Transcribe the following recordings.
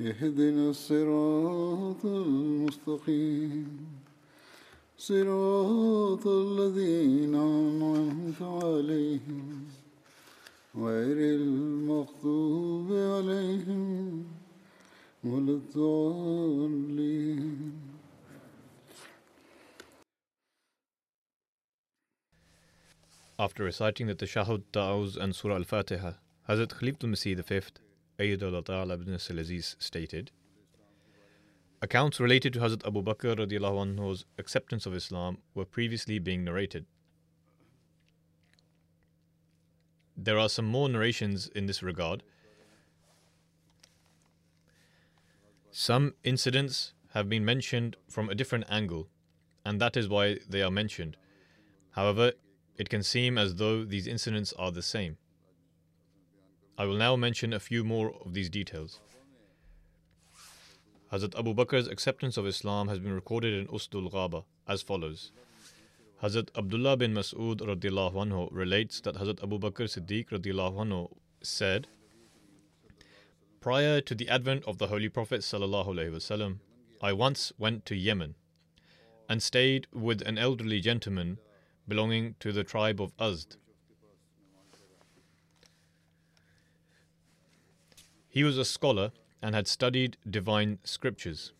اهدنا الصراط المستقيم صراط الذين أنعمت عليهم غير المغضوب عليهم ولا الضالين After reciting the Tashahud, Ta'awuz, and Surah Al Fatiha, Hazrat Khalifah Masih V, Ayyadullah Ta'ala ibn Aziz stated Accounts related to Hazrat Abu Bakr anhu's acceptance of Islam were previously being narrated. There are some more narrations in this regard. Some incidents have been mentioned from a different angle, and that is why they are mentioned. However, it can seem as though these incidents are the same. I will now mention a few more of these details. Hazrat Abu Bakr's acceptance of Islam has been recorded in Usdul Ghaba as follows. Hazrat Abdullah bin Mas'ud anhu relates that Hazrat Abu Bakr Siddiq anhu said, Prior to the advent of the Holy Prophet wasallam, I once went to Yemen and stayed with an elderly gentleman belonging to the tribe of Azd. He was a scholar and had studied divine scriptures.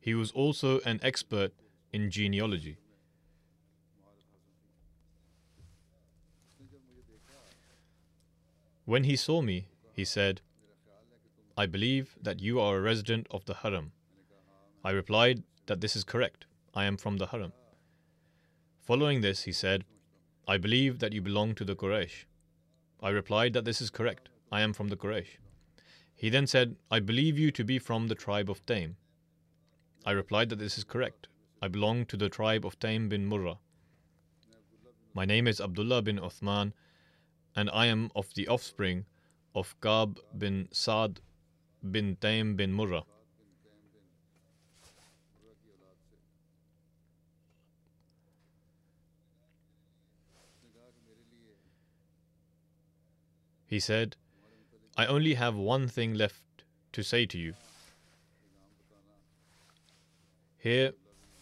He was also an expert in genealogy. When he saw me, he said, I believe that you are a resident of the Haram. I replied that this is correct. I am from the Haram. Following this, he said, I believe that you belong to the Quraysh. I replied that this is correct. I am from the Quraysh. He then said, I believe you to be from the tribe of Taim. I replied that this is correct. I belong to the tribe of Taim bin Murrah. My name is Abdullah bin Uthman, and I am of the offspring of Ka'b bin Saad bin Taim bin Murrah. He said, I only have one thing left to say to you. Here,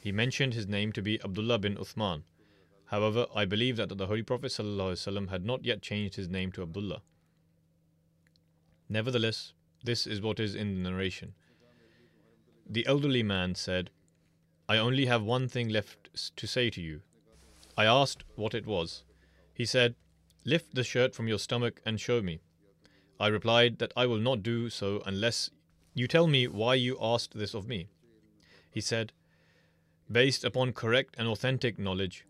he mentioned his name to be Abdullah bin Uthman. However, I believe that the Holy Prophet ﷺ had not yet changed his name to Abdullah. Nevertheless, this is what is in the narration. The elderly man said, I only have one thing left to say to you. I asked what it was. He said, Lift the shirt from your stomach and show me. I replied that I will not do so unless you tell me why you asked this of me. He said, Based upon correct and authentic knowledge,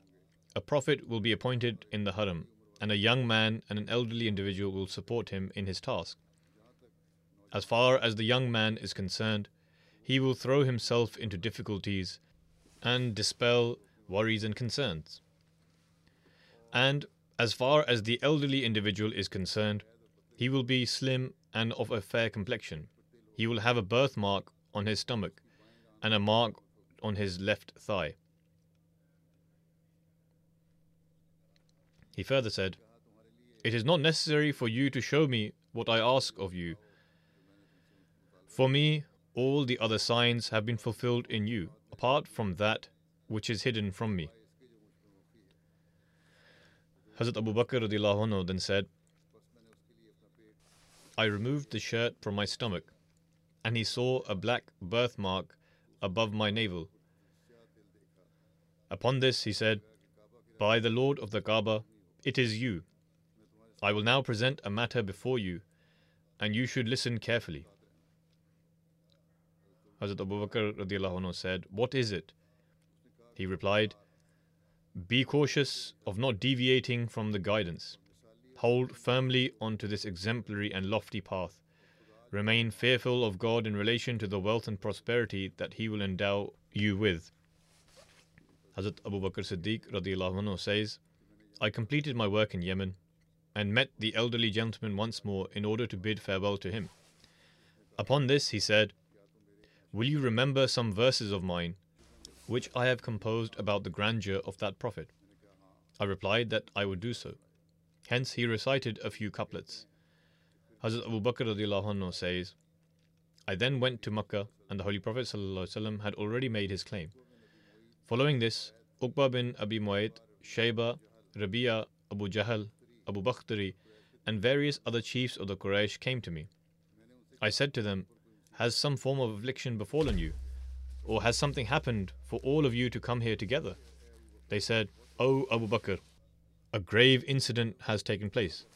a prophet will be appointed in the haram, and a young man and an elderly individual will support him in his task. As far as the young man is concerned, he will throw himself into difficulties and dispel worries and concerns. And as far as the elderly individual is concerned, he will be slim and of a fair complexion. He will have a birthmark on his stomach and a mark on his left thigh. He further said, It is not necessary for you to show me what I ask of you. For me, all the other signs have been fulfilled in you, apart from that which is hidden from me. Hazrat Abu Bakr anhu then said, I removed the shirt from my stomach and he saw a black birthmark above my navel. Upon this, he said, By the Lord of the Kaaba, it is you. I will now present a matter before you, and you should listen carefully. Hazrat Abu Bakr said, What is it? He replied, Be cautious of not deviating from the guidance. Hold firmly onto this exemplary and lofty path. Remain fearful of God in relation to the wealth and prosperity that He will endow you with. Hazrat Abu Bakr Siddiq anhu says, I completed my work in Yemen and met the elderly gentleman once more in order to bid farewell to him. Upon this, he said, Will you remember some verses of mine which I have composed about the grandeur of that Prophet? I replied that I would do so. Hence, he recited a few couplets. Hazrat Abu Bakr says, I then went to Makkah, and the Holy Prophet had already made his claim. Following this, Uqba bin Abi Muayt, Shayba, Rabia, Abu Jahl, Abu Bakhtari, and various other chiefs of the Quraysh came to me. I said to them, Has some form of affliction befallen you? Or has something happened for all of you to come here together? They said, O Abu Bakr, a grave incident has taken place.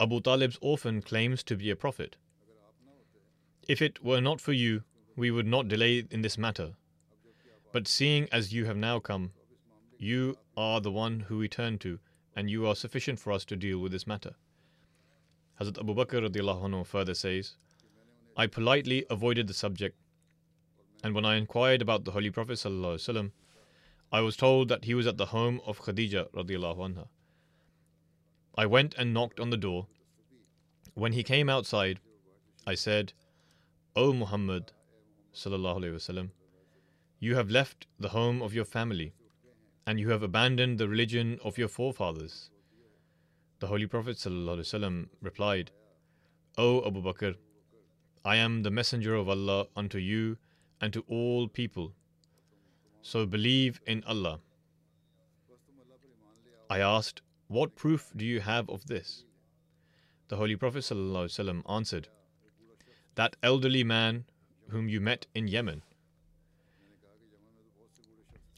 Abu Talib's orphan claims to be a prophet. If it were not for you, we would not delay in this matter. But seeing as you have now come, you are the one who we turn to, and you are sufficient for us to deal with this matter. Hazrat Abu Bakr anhu further says, I politely avoided the subject, and when I inquired about the Holy Prophet ﷺ, I was told that he was at the home of Khadija radiallahu anha. I went and knocked on the door. When he came outside, I said, O Muhammad sallallahu alaihi wasallam, you have left the home of your family and you have abandoned the religion of your forefathers. The Holy Prophet ﷺ replied, O Abu Bakr, I am the messenger of Allah unto you and to all people. So believe in Allah. I asked, What proof do you have of this? The Holy Prophet ﷺ answered, That elderly man whom you met in Yemen.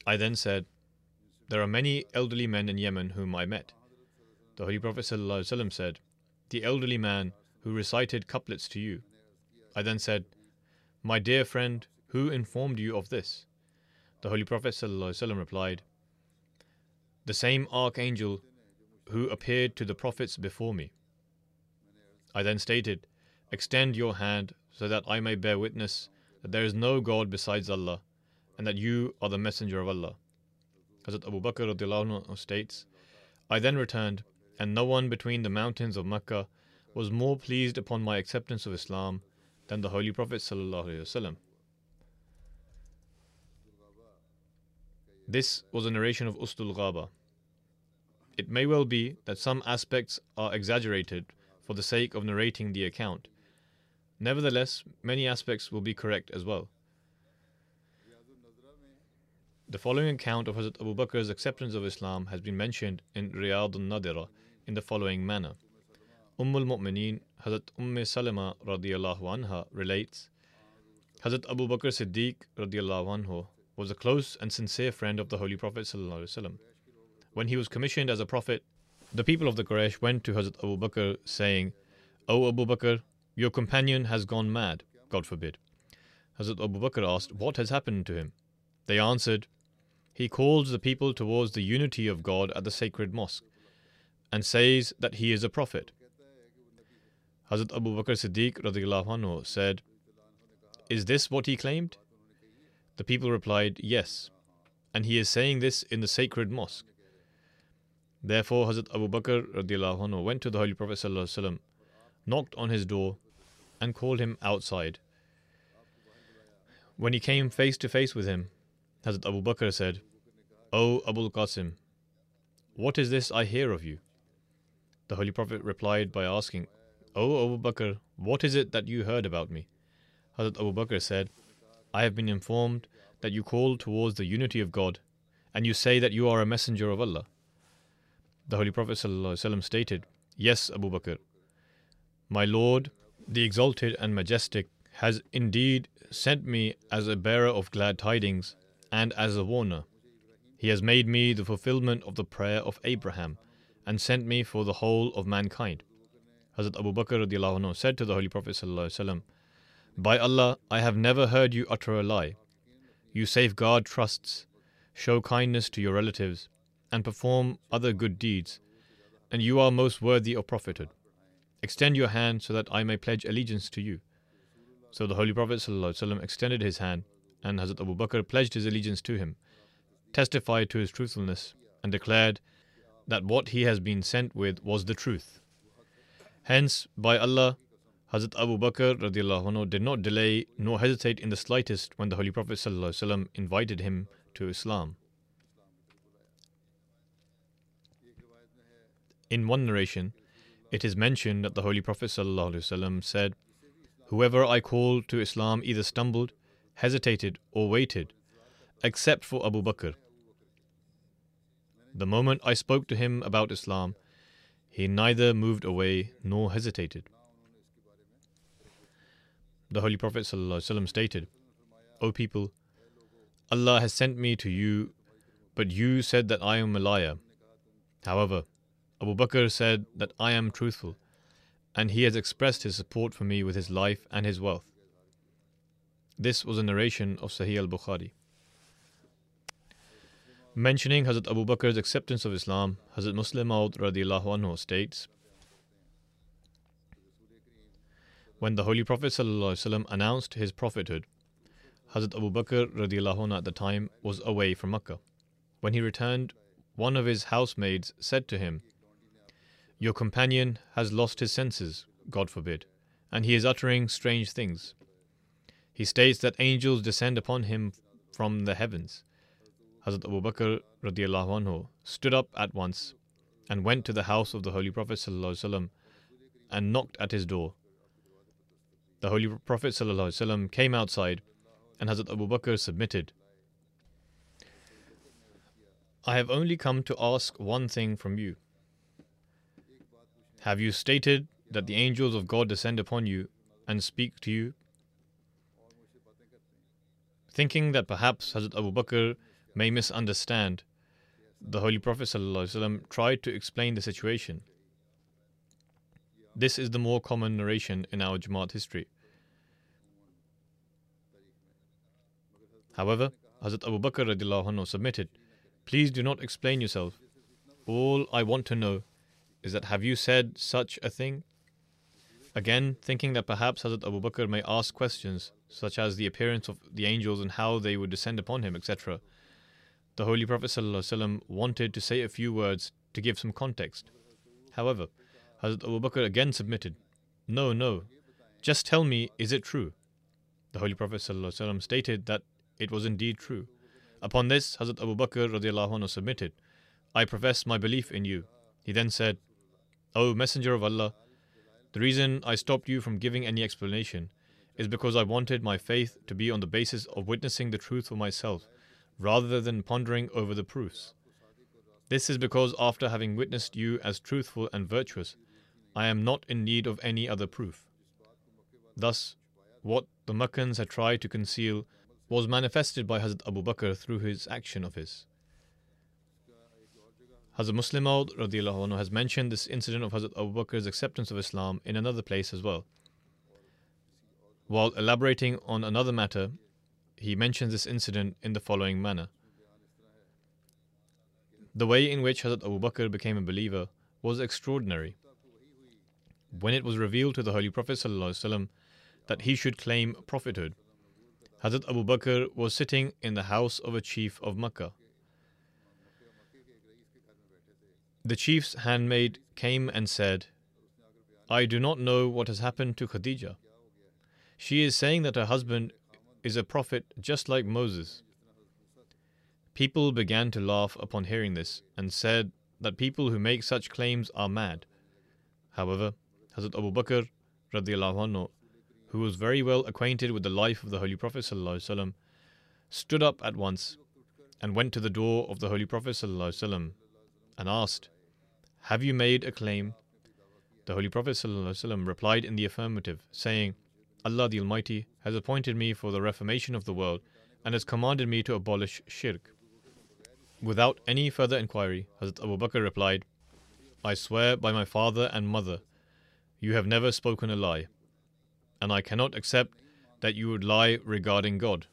I then said, there are many elderly men in Yemen whom I met. The Holy Prophet ﷺ said, The elderly man who recited couplets to you. I then said, My dear friend, who informed you of this? The Holy Prophet ﷺ replied, The same archangel who appeared to the prophets before me. I then stated, Extend your hand so that I may bear witness that there is no God besides Allah and that you are the messenger of Allah. Hazrat Abu Bakr states, I then returned, and no one between the mountains of Mecca was more pleased upon my acceptance of Islam than the Holy Prophet. This was a narration of Usdul Ghaba. It may well be that some aspects are exaggerated for the sake of narrating the account. Nevertheless, many aspects will be correct as well. The following account of Hazrat Abu Bakr's acceptance of Islam has been mentioned in Riyad al-Nadira in the following manner. Umm al-Mu'mineen Hazrat Umm Salama radiallahu anha relates, Hazrat Abu Bakr Siddiq radiallahu anhu was a close and sincere friend of the Holy Prophet When he was commissioned as a prophet, the people of the Quraysh went to Hazrat Abu Bakr saying, O Abu Bakr, your companion has gone mad, God forbid. Hazrat Abu Bakr asked, What has happened to him? They answered, he calls the people towards the unity of God at the sacred mosque and says that he is a prophet. Hazrat Abu Bakr Siddiq anhu said, Is this what he claimed? The people replied, Yes, and he is saying this in the sacred mosque. Therefore, Hazrat Abu Bakr anhu went to the Holy Prophet, ﷺ, knocked on his door, and called him outside. When he came face to face with him, Hazrat Abu Bakr said, O Abul Qasim, what is this I hear of you? The Holy Prophet replied by asking, O Abu Bakr, what is it that you heard about me? Hazrat Abu Bakr said, I have been informed that you call towards the unity of God, and you say that you are a messenger of Allah. The Holy Prophet ﷺ stated, Yes, Abu Bakr. My Lord, the Exalted and Majestic, has indeed sent me as a bearer of glad tidings and as a warner. He has made me the fulfillment of the prayer of Abraham and sent me for the whole of mankind. Hazrat Abu Bakr said to the Holy Prophet By Allah, I have never heard you utter a lie. You safeguard trusts, show kindness to your relatives, and perform other good deeds, and you are most worthy of prophethood. Extend your hand so that I may pledge allegiance to you. So the Holy Prophet ﷺ extended his hand, and Hazrat Abu Bakr pledged his allegiance to him, testified to his truthfulness, and declared that what he has been sent with was the truth. Hence, by Allah, Hazrat Abu Bakr anhu did not delay nor hesitate in the slightest when the Holy Prophet ﷺ invited him to Islam. In one narration, it is mentioned that the Holy Prophet ﷺ said, Whoever I called to Islam either stumbled, hesitated, or waited, except for Abu Bakr. The moment I spoke to him about Islam, he neither moved away nor hesitated. The Holy Prophet ﷺ stated, O people, Allah has sent me to you, but you said that I am a liar. However, Abu Bakr said that I am truthful, and he has expressed his support for me with his life and his wealth. This was a narration of Sahih al Bukhari. Mentioning Hazrat Abu Bakr's acceptance of Islam, Hazrat Musleh Maud anhu states When the Holy Prophet ﷺ announced his prophethood, Hazrat Abu Bakr anhu at the time was away from Makkah. When he returned, one of his housemaids said to him, your companion has lost his senses, God forbid, and he is uttering strange things. He states that angels descend upon him from the heavens. Hazrat Abu Bakr anhu stood up at once and went to the house of the Holy Prophet ﷺ and knocked at his door. The Holy Prophet ﷺ came outside and Hazrat Abu Bakr submitted. I have only come to ask one thing from you. Have you stated that the angels of God descend upon you and speak to you? Thinking that perhaps Hazrat Abu Bakr may misunderstand, the Holy Prophet ﷺ tried to explain the situation. This is the more common narration in our Jamaat history. However, Hazrat Abu Bakr submitted, Please do not explain yourself. All I want to know is that have you said such a thing? Again, thinking that perhaps Hazrat Abu Bakr may ask questions, such as the appearance of the angels and how they would descend upon him, etc., the Holy Prophet wanted to say a few words to give some context. However, Hazrat Abu Bakr again submitted, No, no, just tell me, is it true? The Holy Prophet ﷺ stated that it was indeed true. Upon this, Hazrat Abu Bakr submitted, I profess my belief in you. He then said, O Messenger of Allah, the reason I stopped you from giving any explanation is because I wanted my faith to be on the basis of witnessing the truth for myself rather than pondering over the proofs. This is because after having witnessed you as truthful and virtuous, I am not in need of any other proof. Thus, what the Makkans had tried to conceal was manifested by Hazrat Abu Bakr through his action of his. Hazrat Musleh Maud has mentioned this incident of Hazrat Abu Bakr's acceptance of Islam in another place as well. While elaborating on another matter, he mentions this incident in the following manner. The way in which Hazrat Abu Bakr became a believer was extraordinary. When it was revealed to the Holy Prophet ﷺ that he should claim prophethood, Hazrat Abu Bakr was sitting in the house of a chief of Makkah. The chief's handmaid came and said, I do not know what has happened to Khadija. She is saying that her husband is a prophet just like Moses. People began to laugh upon hearing this and said that people who make such claims are mad. However, Hazrat Abu Bakr, anhu, who was very well acquainted with the life of the Holy Prophet, ﷺ, stood up at once and went to the door of the Holy Prophet ﷺ and asked, have you made a claim? The Holy Prophet ﷺ replied in the affirmative, saying, Allah the Almighty has appointed me for the reformation of the world and has commanded me to abolish shirk. Without any further inquiry, Hazrat Abu Bakr replied, I swear by my father and mother, you have never spoken a lie, and I cannot accept that you would lie regarding God.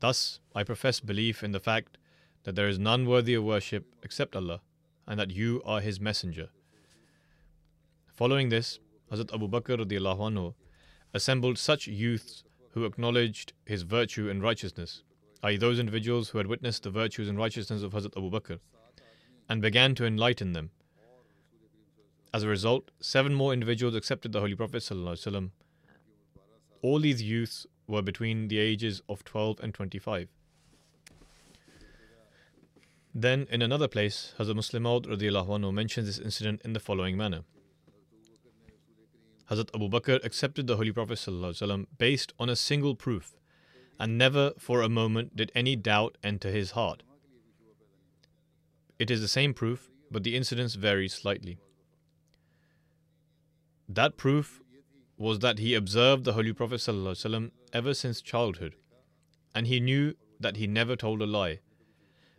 Thus, I profess belief in the fact that there is none worthy of worship except Allah, and that you are His messenger. Following this, Hazrat Abu Bakr anhu assembled such youths who acknowledged his virtue and righteousness, i.e., those individuals who had witnessed the virtues and righteousness of Hazrat Abu Bakr, and began to enlighten them. As a result, seven more individuals accepted the Holy Prophet. All these youths were between the ages of 12 and 25. Then, in another place, Hazrat Musleh Maud mentions this incident in the following manner. Hazrat Abu Bakr accepted the Holy Prophet ﷺ based on a single proof, and never for a moment did any doubt enter his heart. It is the same proof, but the incidents vary slightly. That proof was that he observed the Holy Prophet ﷺ ever since childhood, and he knew that he never told a lie,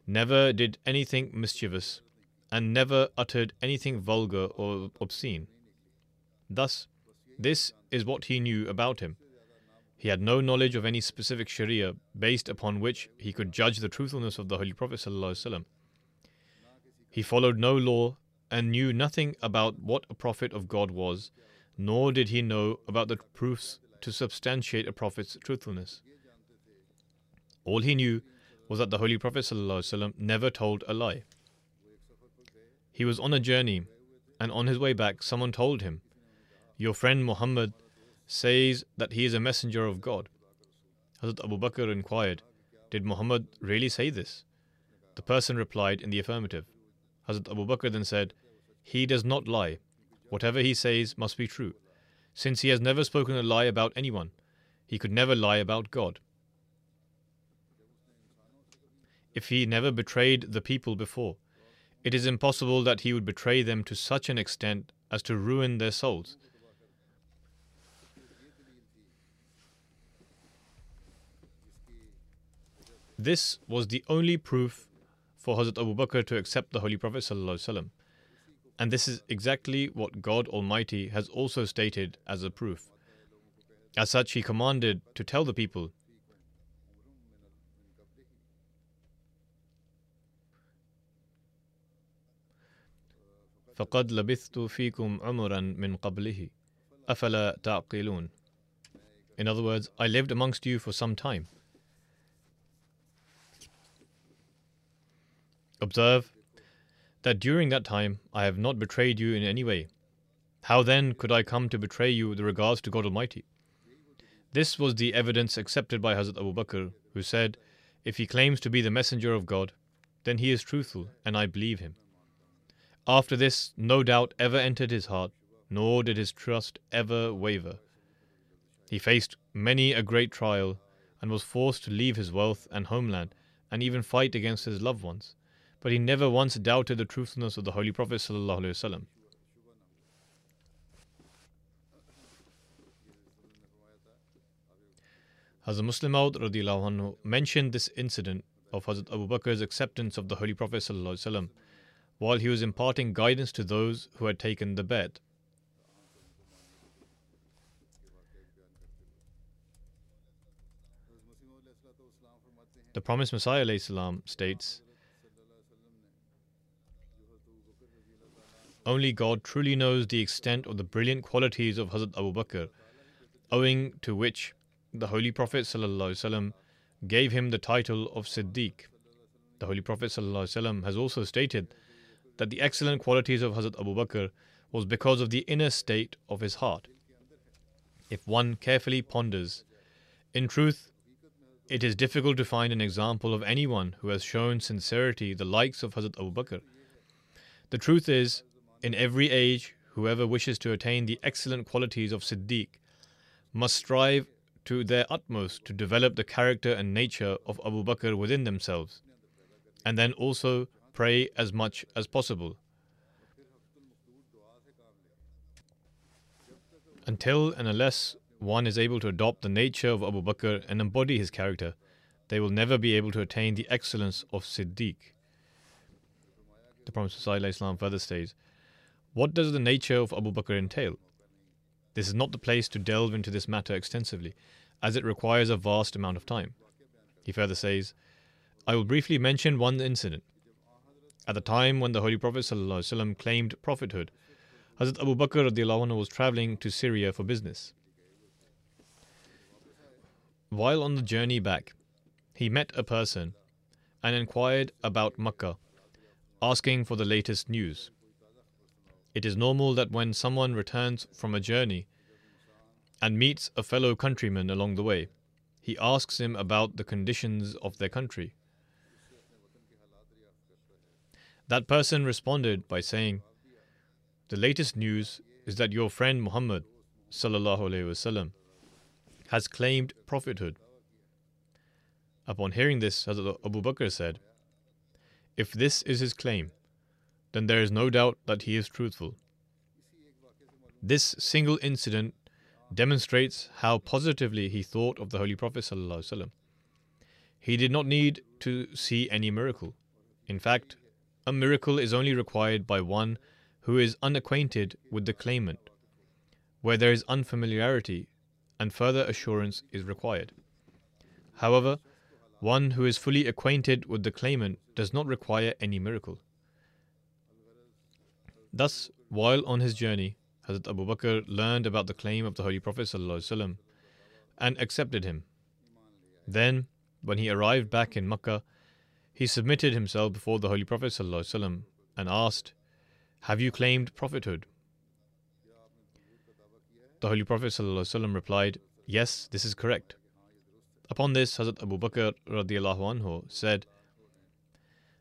never did anything mischievous, and never uttered anything vulgar or obscene. Thus, this is what he knew about him. He had no knowledge of any specific Sharia based upon which he could judge the truthfulness of the Holy Prophet. He followed no law and knew nothing about what a Prophet of God was, nor did he know about the proofs to substantiate a Prophet's truthfulness. All he knew was that the Holy Prophet never told a lie. He was on a journey, and on his way back, someone told him your friend Muhammad says that he is a messenger of God. Hazrat Abu Bakr inquired, Did Muhammad really say this? The person replied in the affirmative. Hazrat Abu Bakr then said, He does not lie. Whatever he says must be true. Since he has never spoken a lie about anyone, he could never lie about God. If he never betrayed the people before, it is impossible that he would betray them to such an extent as to ruin their souls. This was the only proof for Hazrat Abu Bakr to accept the Holy Prophet. And this is exactly what God Almighty has also stated as a proof. As such, He commanded to tell the people فقد لبثت فيكم عمرا من قبله أفلا تعقلون In other words, I lived amongst you for some time. Observe that during that time I have not betrayed you in any way. How then could I come to betray you with regards to God Almighty? This was the evidence accepted by Hazrat Abu Bakr, who said, If he claims to be the messenger of God, then he is truthful, and I believe him. After this, no doubt ever entered his heart, nor did his trust ever waver. He faced many a great trial and was forced to leave his wealth and homeland and even fight against his loved ones but he never once doubted the truthfulness of the Holy Prophet. ﷺ. Hazrat Musleh Maud mentioned this incident of Hazrat Abu Bakr's acceptance of the Holy Prophet while he was imparting guidance to those who had taken the Bai'at. The promised Messiah states Only God truly knows the extent of the brilliant qualities of Hazrat Abu Bakr, owing to which the Holy Prophet ﷺ gave him the title of Siddiq. The Holy Prophet ﷺ has also stated that the excellent qualities of Hazrat Abu Bakr was because of the inner state of his heart. If one carefully ponders, in truth, it is difficult to find an example of anyone who has shown sincerity the likes of Hazrat Abu Bakr. The truth is, in every age, whoever wishes to attain the excellent qualities of Siddiq must strive to their utmost to develop the character and nature of Abu Bakr within themselves, and then also pray as much as possible. Until and unless one is able to adopt the nature of Abu Bakr and embody his character, they will never be able to attain the excellence of Siddiq. The Prophet further states, What does the nature of Abu Bakr entail? This is not the place to delve into this matter extensively, as it requires a vast amount of time. He further says, I will briefly mention one incident. At the time when the Holy Prophet ﷺ claimed prophethood, Hazrat Abu Bakr was traveling to Syria for business. While on the journey back, he met a person and inquired about Makkah, asking for the latest news. It is normal that when someone returns from a journey and meets a fellow countryman along the way, he asks him about the conditions of their country. That person responded by saying, The latest news is that your friend Muhammad wasallam, has claimed prophethood. Upon hearing this, Abu Bakr said, If this is his claim, then there is no doubt that he is truthful. This single incident demonstrates how positively he thought of the Holy Prophet. He did not need to see any miracle. In fact, a miracle is only required by one who is unacquainted with the claimant, where there is unfamiliarity and further assurance is required. However, one who is fully acquainted with the claimant does not require any miracle. Thus, while on his journey, Hazrat Abu Bakr learned about the claim of the Holy Prophet ﷺ and accepted him. Then, when he arrived back in Makkah, he submitted himself before the Holy Prophet ﷺ and asked, Have you claimed prophethood? The Holy Prophet ﷺ replied, Yes, this is correct. Upon this, Hazrat Abu Bakr anhu said,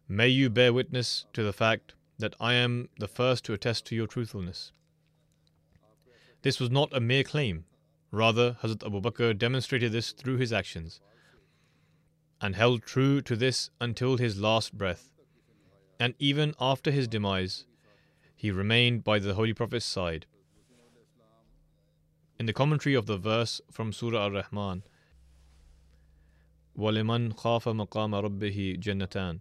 May you bear witness to the fact that I am the first to attest to your truthfulness. This was not a mere claim. Rather, Hazrat Abu Bakr demonstrated this through his actions and held true to this until his last breath. And even after his demise, he remained by the Holy Prophet's side. In the commentary of the verse from Surah Ar Rahman, وَلِمَنْ خَافَ مَقَامَ رَبِّهِ جَنَّتَانِ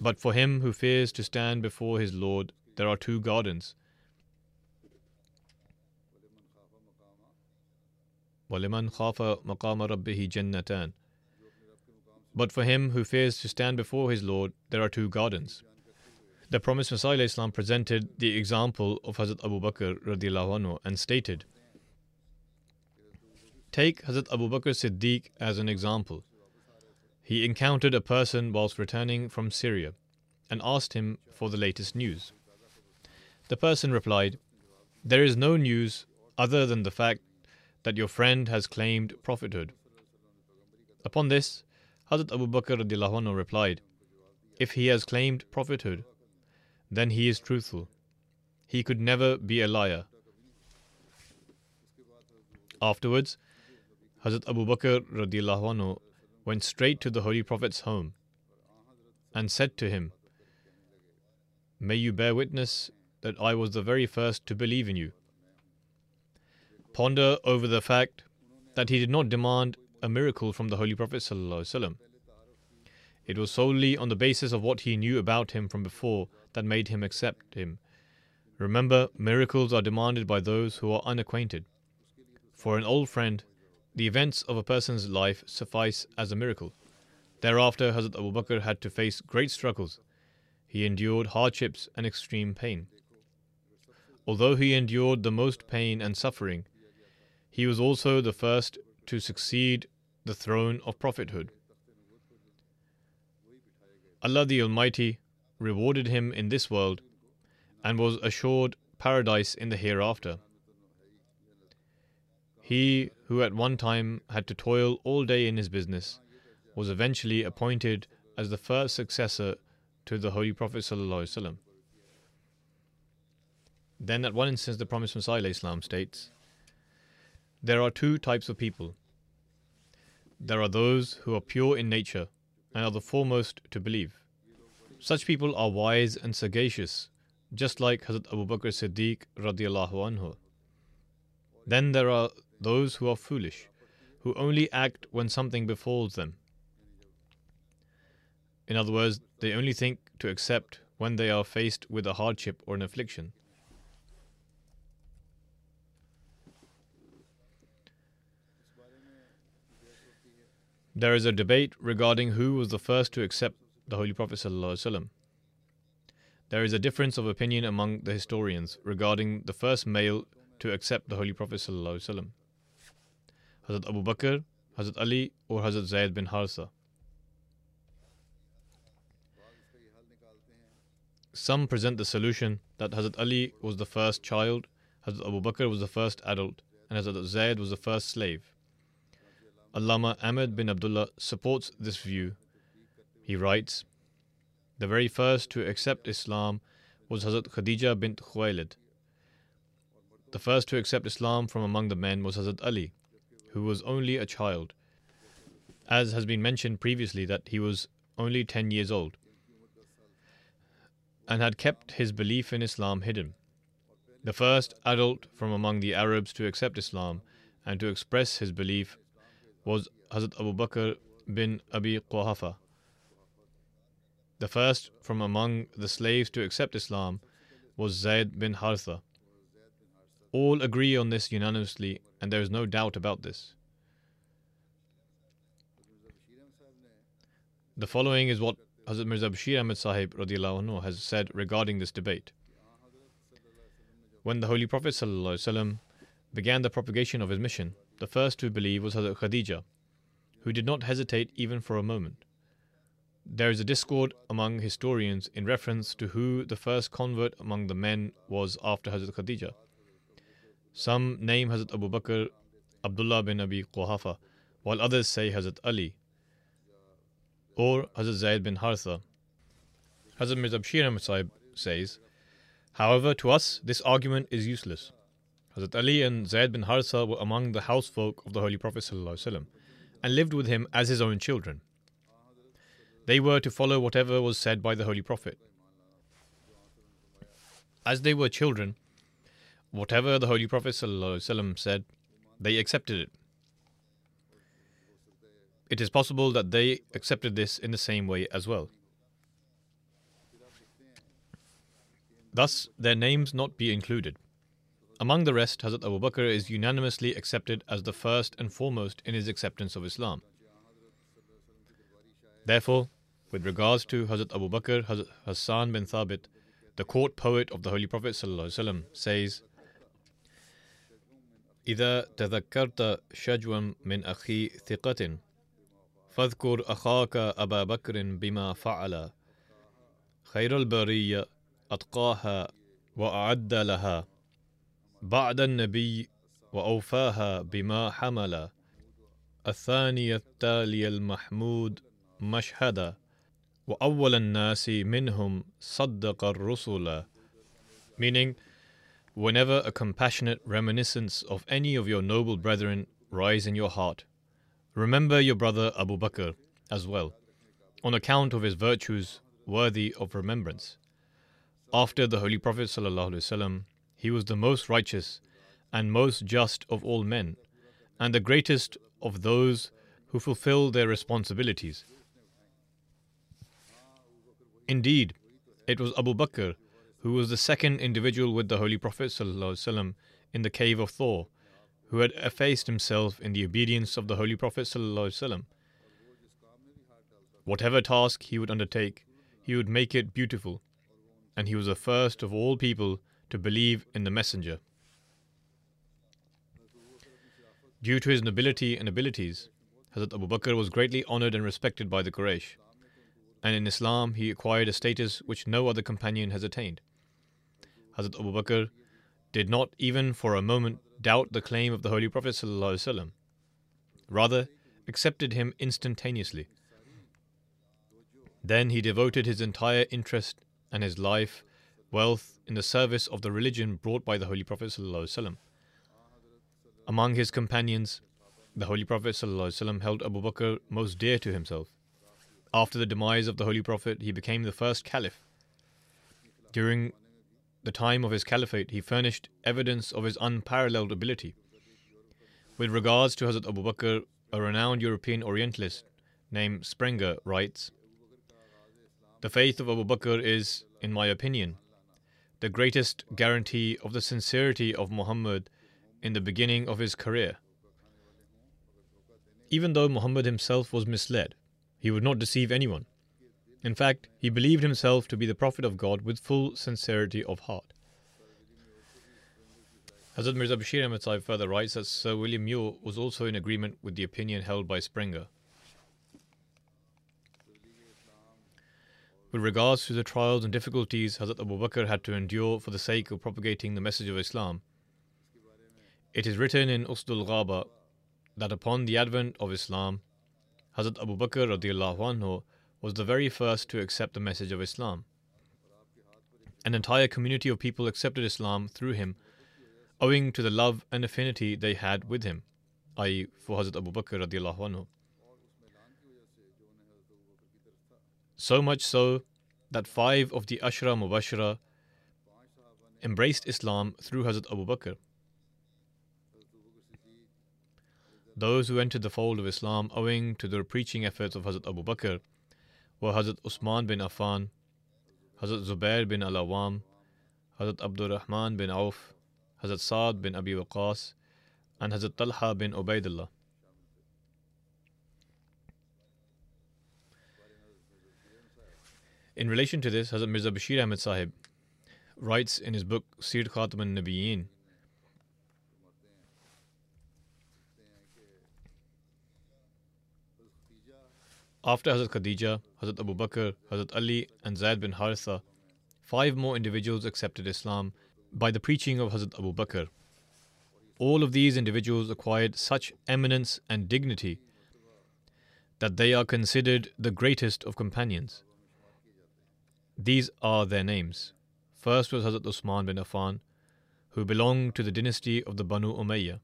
But for him who fears to stand before his Lord, there are two gardens. وَلِمَنْ خَافَ مَقَامَ رَبِّهِ جَنَّتَانِ But for him who fears to stand before his Lord, there are two gardens. The promised Messiah Islam presented the example of Hazrat Abu Bakr anhu and stated, Take Hazrat Abu Bakr Siddiq as an example. He encountered a person whilst returning from Syria and asked him for the latest news. The person replied, There is no news other than the fact that your friend has claimed prophethood. Upon this, Hazrat Abu Bakr replied, If he has claimed prophethood, then he is truthful. He could never be a liar. Afterwards, Hazrat Abu Bakr went straight to the Holy Prophet's home and said to him, May you bear witness that I was the very first to believe in you ponder over the fact that he did not demand a miracle from the Holy Prophet. It was solely on the basis of what he knew about him from before that made him accept him. Remember, miracles are demanded by those who are unacquainted. For an old friend, the events of a person's life suffice as a miracle. Thereafter, Hazrat Abu Bakr had to face great struggles. He endured hardships and extreme pain. Although he endured the most pain and suffering, he was also the first to succeed the throne of prophethood. Allah the Almighty rewarded him in this world and was assured paradise in the hereafter. He who at one time had to toil all day in his business was eventually appointed as the first successor to the Holy Prophet. Then, at one instance, the Promised Messiah states, there are two types of people. There are those who are pure in nature and are the foremost to believe. Such people are wise and sagacious, just like Hazrat Abu Bakr Siddiq radiallahu anhu. Then there are those who are foolish, who only act when something befalls them. In other words, they only think to accept when they are faced with a hardship or an affliction. There is a debate regarding who was the first to accept the Holy Prophet. There is a difference of opinion among the historians regarding the first male to accept the Holy Prophet. Hazrat Abu Bakr, Hazrat Ali, or Hazrat Zayd bin Haritha. Some present the solution that Hazrat Ali was the first child, Hazrat Abu Bakr was the first adult, and Hazrat Zayd was the first slave. Allama Ahmed bin Abdullah supports this view. He writes, The very first to accept Islam was Hazrat Khadija bint Khuwailid. The first to accept Islam from among the men was Hazrat Ali, who was only a child. As has been mentioned previously, that he was only 10 years old and had kept his belief in Islam hidden. The first adult from among the Arabs to accept Islam and to express his belief was Hazrat Abu Bakr bin Abi Quhafa. The first from among the slaves to accept Islam was Zayd bin Haritha. All agree on this unanimously, and there is no doubt about this. The following is what Hazrat Mirza Bashir Ahmad Sahib anhu, has said regarding this debate. When the Holy Prophet began the propagation of his mission, the first to believe was Hazrat Khadija, who did not hesitate even for a moment. There is a discord among historians in reference to who the first convert among the men was after Hazrat Khadija. Some name Hazrat Abu Bakr Abdullah bin Abi Quhafa, while others say Hazrat Ali or Hazrat Zayd bin Haritha. Hazrat Mirza Bashir Sahib says, However, to us, this argument is useless. Hazrat Ali and Zayd bin Haritha were among the housefolk of the Holy Prophet and lived with him as his own children. They were to follow whatever was said by the Holy Prophet. As they were children, whatever the Holy Prophet ﷺ said, they accepted it. It is possible that they accepted this in the same way as well. Thus, their names not be included. Among the rest, Hazrat Abu Bakr is unanimously accepted as the first and foremost in his acceptance of Islam. Therefore, with regards to Hazrat Abu Bakr, Hazrat Hassan bin Thabit, the court poet of the Holy Prophet ﷺ, says, إذا تذكرت شجوا من أخي ثقة فاذكر أخاك أبا بكر بما فعل. خير البرية أتقاها وأعد لها. بعد النبي وأوفاها بما حمل. الثاني التالي المحمود مشهدا. وأول الناس منهم صدق الرسل. Meaning whenever a compassionate reminiscence of any of your noble brethren rise in your heart Remember your brother Abu Bakr as well, on account of his virtues worthy of remembrance. After the Holy Prophet he was the most righteous and most just of all men, and the greatest of those who fulfill their responsibilities. Indeed, it was Abu Bakr who was the second individual with the Holy Prophet in the cave of Thawr who had effaced himself in the obedience of the Holy Prophet. Whatever task he would undertake, he would make it beautiful, and he was the first of all people to believe in the Messenger. Due to his nobility and abilities, Hazrat Abu Bakr was greatly honored and respected by the Quraysh, and in Islam he acquired a status which no other companion has attained. Hazrat Abu Bakr did not even for a moment doubt the claim of the Holy Prophet ﷺ. Rather, accepted him instantaneously. Then he devoted his entire interest and his life, wealth, in the service of the religion brought by the Holy Prophet. ﷺ. Among his companions, the Holy Prophet ﷺ held Abu Bakr most dear to himself. After the demise of the Holy Prophet, he became the first caliph. During the time of his caliphate, he furnished evidence of his unparalleled ability. With regards to Hazrat Abu Bakr, a renowned European Orientalist named Sprenger writes The faith of Abu Bakr is, in my opinion, the greatest guarantee of the sincerity of Muhammad in the beginning of his career. Even though Muhammad himself was misled, he would not deceive anyone. In fact, he believed himself to be the Prophet of God with full sincerity of heart. Hazrat Mirza Bashir Ahmed Sahib further writes that Sir William Muir was also in agreement with the opinion held by Sprenger. With regards to the trials and difficulties Hazrat Abu Bakr had to endure for the sake of propagating the message of Islam, it is written in Usdul Ghaba that upon the advent of Islam, Hazrat Abu Bakr anhu was the very first to accept the message of Islam. An entire community of people accepted Islam through him, owing to the love and affinity they had with him, i.e., for Hazrat Abu Bakr anhu. So much so that five of the Ashra Mubashara embraced Islam through Hazrat Abu Bakr. Those who entered the fold of Islam owing to the preaching efforts of Hazrat Abu Bakr Usman bin Affan, Hazrat Zubair bin Al Awam, Hazrat Abdul Rahman bin Auf, Hazrat Saad bin Abi Waqas, and Hazrat Talha bin Ubaidullah. In relation to this, Hazrat Mirza Bashir Ahmed Sahib writes in his book Sir Khatam al After Hazrat Khadija, Hazrat Abu Bakr, Hazrat Ali, and Zaid bin Haritha, five more individuals accepted Islam by the preaching of Hazrat Abu Bakr. All of these individuals acquired such eminence and dignity that they are considered the greatest of companions. These are their names. First was Hazrat Usman bin Affan, who belonged to the dynasty of the Banu Umayyah.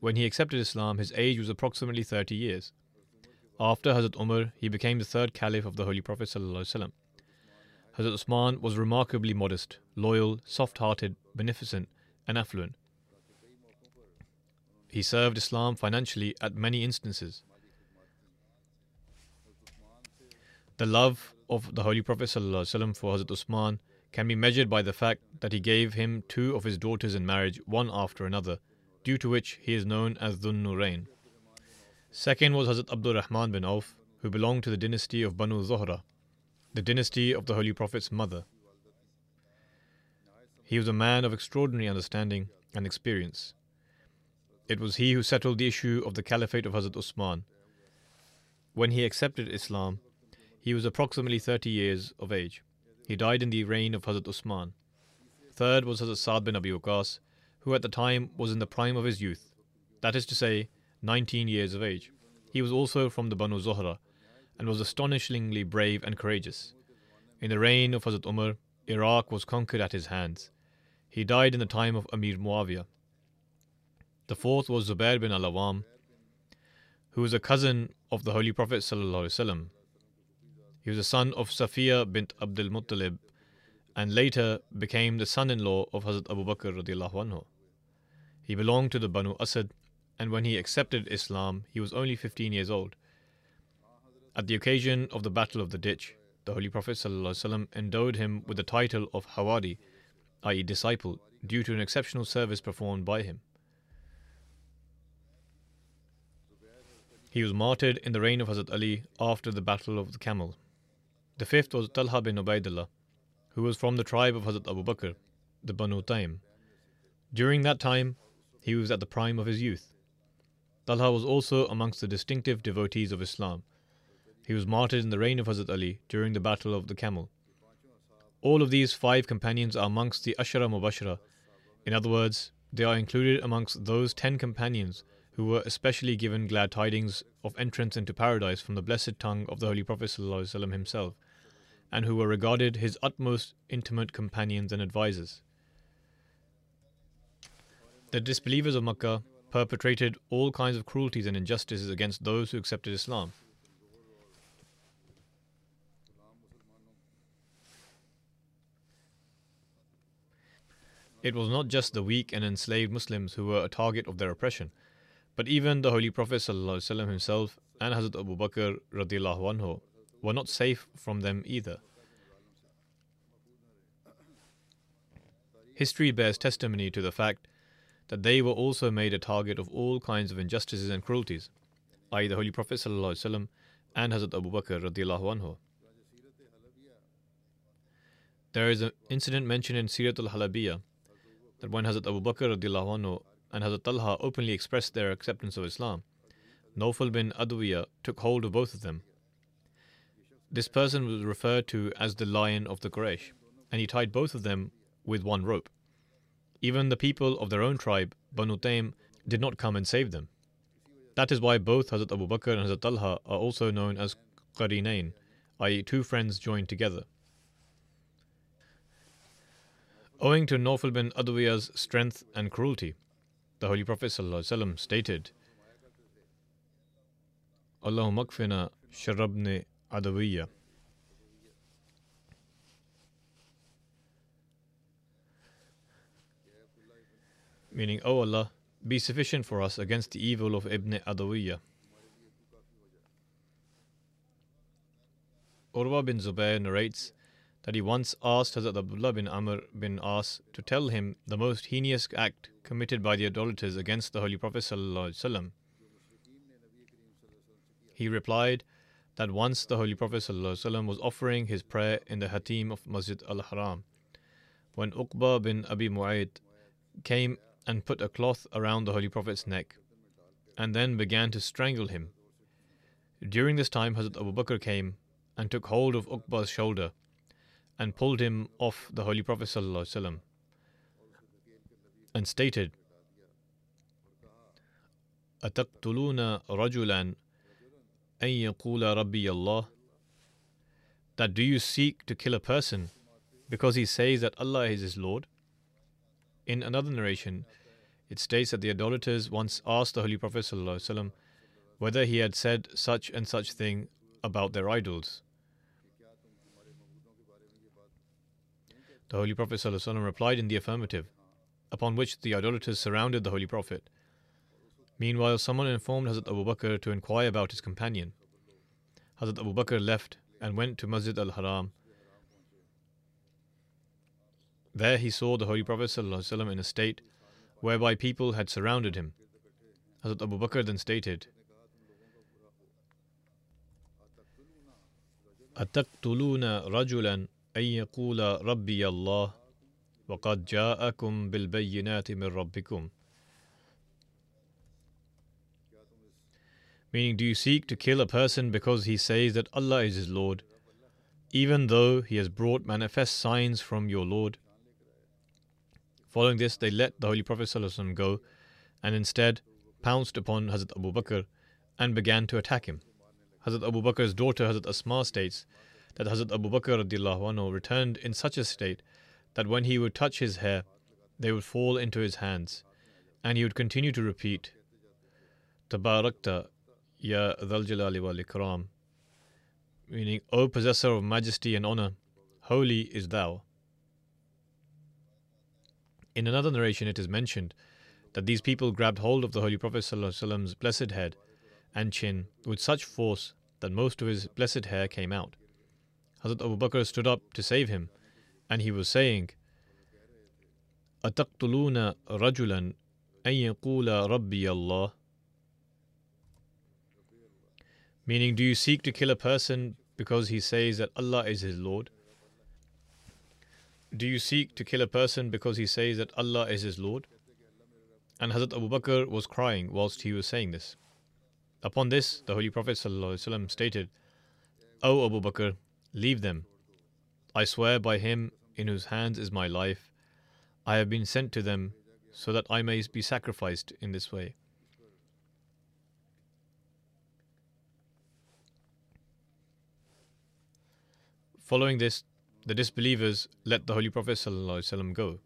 When he accepted Islam, his age was approximately 30 years. After Hazrat Umar, he became the third caliph of the Holy Prophet. Hazrat Usman was remarkably modest, loyal, soft hearted, beneficent, and affluent. He served Islam financially at many instances. The love of the Holy Prophet ﷺ for Hazrat Usman can be measured by the fact that he gave him two of his daughters in marriage one after another, due to which he is known as Dhun Nurain. Second was Hazrat Abdul Rahman bin Auf, who belonged to the dynasty of Banu Zuhra, the dynasty of the Holy Prophet's mother. He was a man of extraordinary understanding and experience. It was he who settled the issue of the caliphate of Hazrat Usman. When he accepted Islam, he was approximately 30 years of age. He died in the reign of Hazrat Usman. Third was Hazrat Saad bin Abi Waqas, who at the time was in the prime of his youth, that is to say, 19 years of age. He was also from the Banu Zuhra and was astonishingly brave and courageous. In the reign of Hazrat Umar, Iraq was conquered at his hands. He died in the time of Amir Muawiyah. The fourth was Zubair bin Al Awam, who was a cousin of the Holy Prophet. He was the son of Safiya bint Abdul Muttalib and later became the son in law of Hazrat Abu Bakr. Anhu. He belonged to the Banu Asad, and when he accepted Islam, he was only 15 years old. At the occasion of the Battle of the Ditch, the Holy Prophet ﷺ endowed him with the title of Hawari, i.e., disciple, due to an exceptional service performed by him. He was martyred in the reign of Hazrat Ali after the Battle of the Camel. The fifth was Talha bin Ubaidullah, who was from the tribe of Hazrat Abu Bakr, the Banu Taym. During that time, he was at the prime of his youth. Talha was also amongst the distinctive devotees of Islam. He was martyred in the reign of Hazrat Ali during the Battle of the Camel. All of these five companions are amongst the Ashara Mubashara. In other words, they are included amongst those ten companions who were especially given glad tidings of entrance into paradise from the blessed tongue of the Holy Prophet ﷺ himself, and who were regarded his utmost intimate companions and advisers. The disbelievers of Makkah perpetrated all kinds of cruelties and injustices against those who accepted Islam. It was not just the weak and enslaved Muslims who were a target of their oppression But even the Holy Prophet ﷺ himself and Hazrat Abu Bakr anhu were not safe from them either. History bears testimony to the fact that they were also made a target of all kinds of injustices and cruelties, i.e., the Holy Prophet ﷺ and Hazrat Abu Bakr anhu. There is an incident mentioned in Sirat al that when Hazrat Abu Bakr anhu and Hazrat Talha openly expressed their acceptance of Islam, Nawfal bin Adwiya took hold of both of them. This person was referred to as the lion of the Quraysh, and he tied both of them with one rope. Even the people of their own tribe, Banu Taym, did not come and save them. That is why both Hazrat Abu Bakr and Hazrat Talha are also known as Qarinain, i.e., two friends joined together. Owing to Nawfal bin Adwiya's strength and cruelty, the Holy Prophet ﷺ stated, Allahumma kfina sharabne adawiyya. Meaning, O oh Allah, be sufficient for us against the evil of Ibn Adawiyya. Urwa bin Zubair narrates that he once asked Hazrat Abdullah bin Amr bin As to tell him the most heinous act committed by the idolaters against the Holy Prophet. He replied that once the Holy Prophet was offering his prayer in the Hatim of Masjid al Haram, when Uqba bin Abi Mu'ait came and put a cloth around the Holy Prophet's neck and then began to strangle him. During this time, Hazrat Abu Bakr came and took hold of Uqba's shoulder and pulled him off the Holy Prophet ﷺ and stated, أتقتلون رجلا أن يقول ربي الله That do you seek to kill a person because he says that Allah is his Lord? In another narration, it states that the idolaters once asked the Holy Prophet ﷺ whether he had said such and such thing about their idols. The Holy Prophet ﷺ replied in the affirmative, upon which the idolaters surrounded the Holy Prophet. Meanwhile, someone informed Hazrat Abu Bakr to inquire about his companion. Hazrat Abu Bakr left and went to Masjid al Haram there he saw the Holy Prophet ﷺ in a state whereby people had surrounded him. Hazrat Abu Bakr then stated, أتقتلون رجلا أن يقول ربي الله وقد جاءكم بالبينات من ربكم Meaning, do you seek to kill a person because he says that Allah is his Lord, even though he has brought manifest signs from your Lord? Following this, they let the Holy Prophet ﷺ go and instead pounced upon Hazrat Abu Bakr and began to attack him. Hazrat Abu Bakr's daughter, Hazrat Asma, states that Hazrat Abu Bakr anhu, returned in such a state that when he would touch his hair, they would fall into his hands, and he would continue to repeat, Tabarakta Ya Dhal Jalali wal Ikram, meaning, O possessor of majesty and honor, holy is thou. In another narration, it is mentioned that these people grabbed hold of the Holy Prophet ﷺ's blessed head and chin with such force that most of his blessed hair came out. Hazrat Abu Bakr stood up to save him, and he was saying, أتقتلون رجلا أن يقول ربي الله Meaning, do you seek to kill a person because he says that Allah is his Lord? Do you seek to kill a person because he says that Allah is his Lord? And Hazrat Abu Bakr was crying whilst he was saying this. Upon this, the Holy Prophet ﷺ stated, O Abu Bakr, leave them. I swear by him in whose hands is my life, I have been sent to them so that I may be sacrificed in this way. Following this, the disbelievers let the Holy Prophet ﷺ go.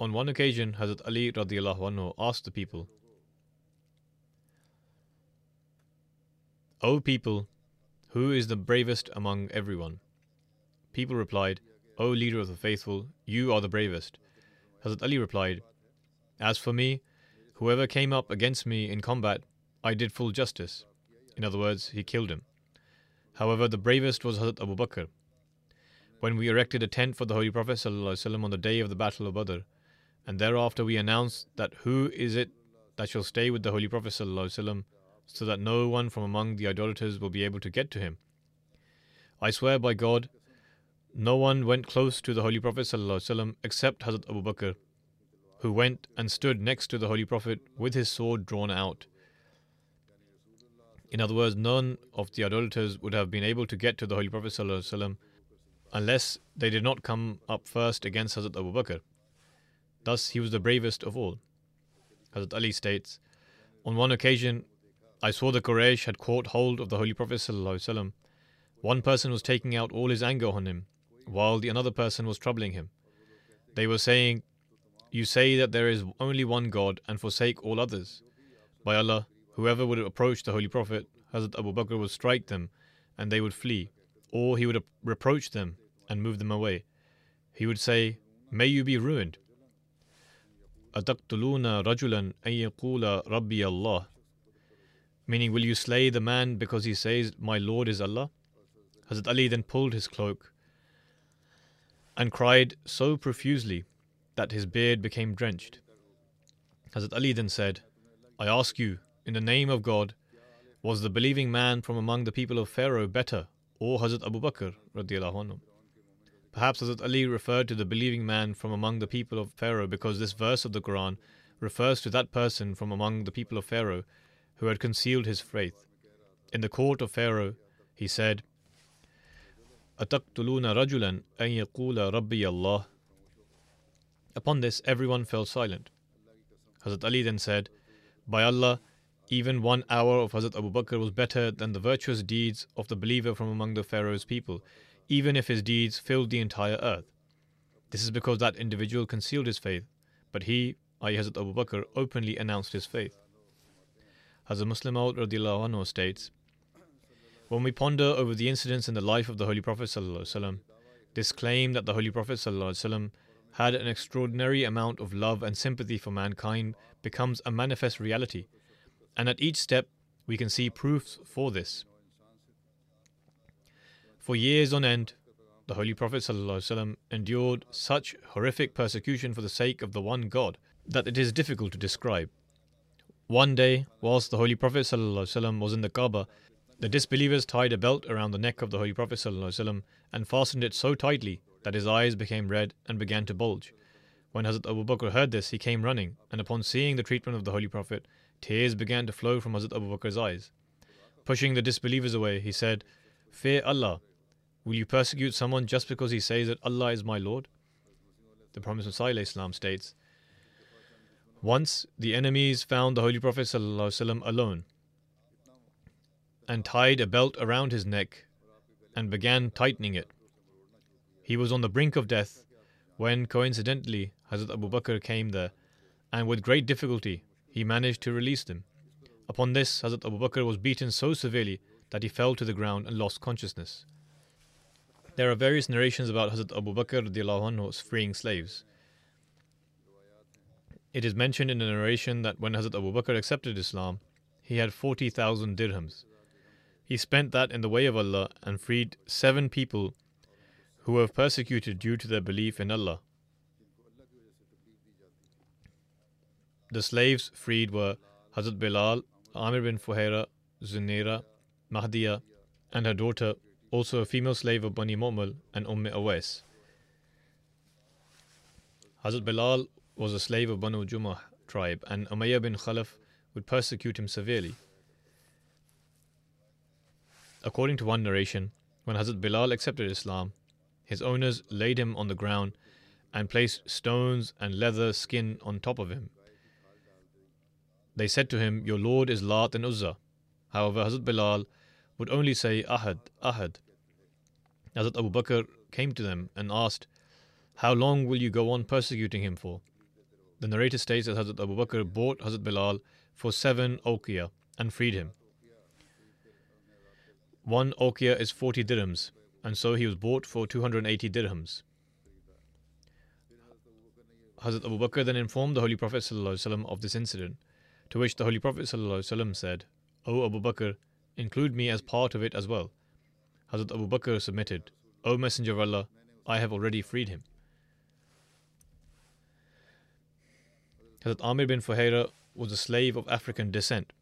On one occasion, Hazrat Ali radiallahu anhu asked the people, O people, who is the bravest among everyone? People replied, O leader of the faithful, you are the bravest. Hazrat Ali replied, As for me, whoever came up against me in combat, I did full justice. In other words, he killed him. However, the bravest was Hazrat Abu Bakr. When we erected a tent for the Holy Prophet ﷺ on the day of the Battle of Badr, and thereafter we announced that who is it that shall stay with the Holy Prophet ﷺ, so that no one from among the idolaters will be able to get to him. I swear by God, no one went close to the Holy Prophet ﷺ except Hazrat Abu Bakr, who went and stood next to the Holy Prophet with his sword drawn out. In other words, none of the idolaters would have been able to get to the Holy Prophet ﷺ unless they did not come up first against Hazrat Abu Bakr. Thus, he was the bravest of all. Hazrat Ali states, On one occasion, I saw the Quraysh had caught hold of the Holy Prophet. ﷺ. One person was taking out all his anger on him, while the another person was troubling him. They were saying, You say that there is only one God and forsake all others. By Allah, whoever would approach the Holy Prophet, Hazrat Abu Bakr would strike them and they would flee, or he would reproach them and move them away. He would say, May you be ruined. أَتَقْتُلُونَ رَجُلًا أَن يَقُولَ رَبِّيَ اللَّهِ Meaning, will you slay the man because he says, My Lord is Allah? Hazrat Ali then pulled his cloak and cried so profusely that his beard became drenched. Hazrat Ali then said, I ask you, in the name of God, was the believing man from among the people of Pharaoh better, or Hazrat Abu Bakr? Anhu? Perhaps Hazrat Ali referred to the believing man from among the people of Pharaoh because this verse of the Quran refers to that person from among the people of Pharaoh who had concealed his faith. In the court of Pharaoh, he said, أَتَقْتُلُونَ رَجُلًا أَن يَقُولَ رَبِّيَ اللَّهِ Upon this, everyone fell silent. Hazrat Ali then said, By Allah, even one hour of Hazrat Abu Bakr was better than the virtuous deeds of the believer from among the Pharaoh's people, even if his deeds filled the entire earth. This is because that individual concealed his faith, but he, i.e., Hazrat Abu Bakr, openly announced his faith. Hazrat Musleh Maud states, When we ponder over the incidents in the life of the Holy Prophet ﷺ, this claim that the Holy Prophet ﷺ had an extraordinary amount of love and sympathy for mankind becomes a manifest reality, and at each step we can see proofs for this. For years on end, the Holy Prophet ﷺ endured such horrific persecution for the sake of the one God that it is difficult to describe. One day, whilst the Holy Prophet ﷺ was in the Kaaba, the disbelievers tied a belt around the neck of the Holy Prophet ﷺ and fastened it so tightly that his eyes became red and began to bulge. When Hazrat Abu Bakr heard this, he came running, and upon seeing the treatment of the Holy Prophet, tears began to flow from Hazrat Abu Bakr's eyes. Pushing the disbelievers away, he said, Fear Allah Will you persecute someone just because he says that Allah is my Lord? The Prophet Islam states, Once the enemies found the Holy Prophet alone and tied a belt around his neck and began tightening it. He was on the brink of death when coincidentally Hazrat Abu Bakr came there and with great difficulty he managed to release them. Upon this, Hazrat Abu Bakr was beaten so severely that he fell to the ground and lost consciousness. There are various narrations about Hazrat Abu Bakr anhu freeing slaves. It is mentioned in a narration that when Hazrat Abu Bakr accepted Islam, he had 40,000 dirhams. He spent that in the way of Allah and freed seven people who were persecuted due to their belief in Allah. The slaves freed were Hazrat Bilal, Amir bin Fuhaira, Zunaira, Mahdiya, and her daughter also a female slave of Bani Mu'mal and Umm Awais. Hazrat Bilal was a slave of Banu Jumah tribe and Umayyah bin Khalaf would persecute him severely. According to one narration, when Hazrat Bilal accepted Islam, his owners laid him on the ground and placed stones and leather skin on top of him. They said to him, Your Lord is Lat and Uzzah. However, Hazrat Bilal would only say Ahad, Ahad. Hazrat Abu Bakr came to them and asked, How long will you go on persecuting him for? The narrator states that Hazrat Abu Bakr bought Hazrat Bilal for seven okia and freed him. One okia is 40 dirhams, and so he was bought for 280 dirhams. Hazrat Abu Bakr then informed the Holy Prophet ﷺ of this incident, to which the Holy Prophet ﷺ said, O Abu Bakr, include me as part of it as well. Hazrat Abu Bakr submitted, O Messenger of Allah, I have already freed him. Hazrat Amir bin Fuhaira was a slave of African descent.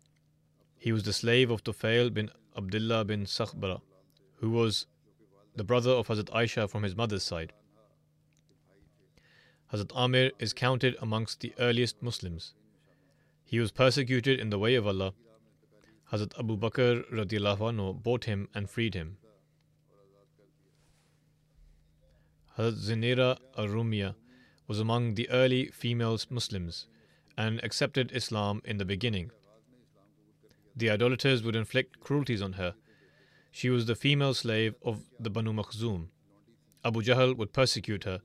He was the slave of Tufail bin Abdullah bin Sakhbara, who was the brother of Hazrat Aisha from his mother's side. Hazrat Amir is counted amongst the earliest Muslims. He was persecuted in the way of Allah. Hazrat Abu Bakr anhu bought him and freed him. Hazrat Zinira al-Rumiyah was among the early female Muslims and accepted Islam in the beginning. The idolaters would inflict cruelties on her. She was the female slave of the Banu Makhzum. Abu Jahl would persecute her.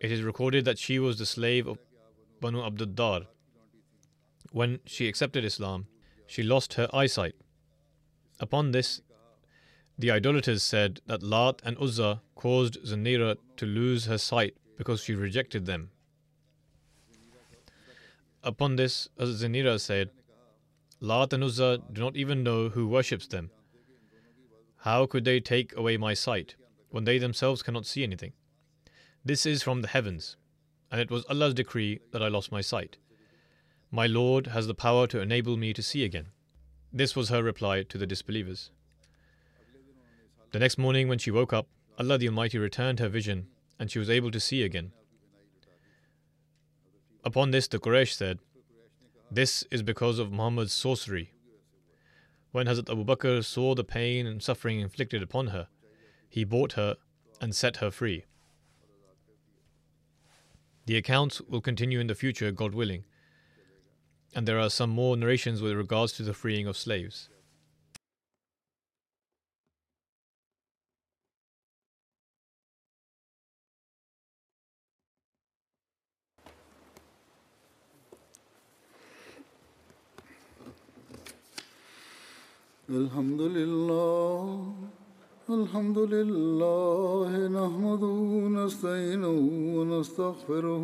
It is recorded that she was the slave of Banu Abduddar. When she accepted Islam, she lost her eyesight. Upon this, the idolaters said that Lat and Uzza caused Zanira to lose her sight because she rejected them. Upon this, Zanira said, Lat and Uzza do not even know who worships them. How could they take away my sight when they themselves cannot see anything? This is from the heavens, and it was Allah's decree that I lost my sight. My Lord has the power to enable me to see again. This was her reply to the disbelievers. The next morning, when she woke up, Allah the Almighty returned her vision, and she was able to see again. Upon this, the Quraysh said, This is because of Muhammad's sorcery. When Hazrat Abu Bakr saw the pain and suffering inflicted upon her, he bought her and set her free. The accounts will continue in the future, God willing, and there are some more narrations with regards to the freeing of slaves. الحمد لله الحمد لله نحمده ونستعينه ونستغفره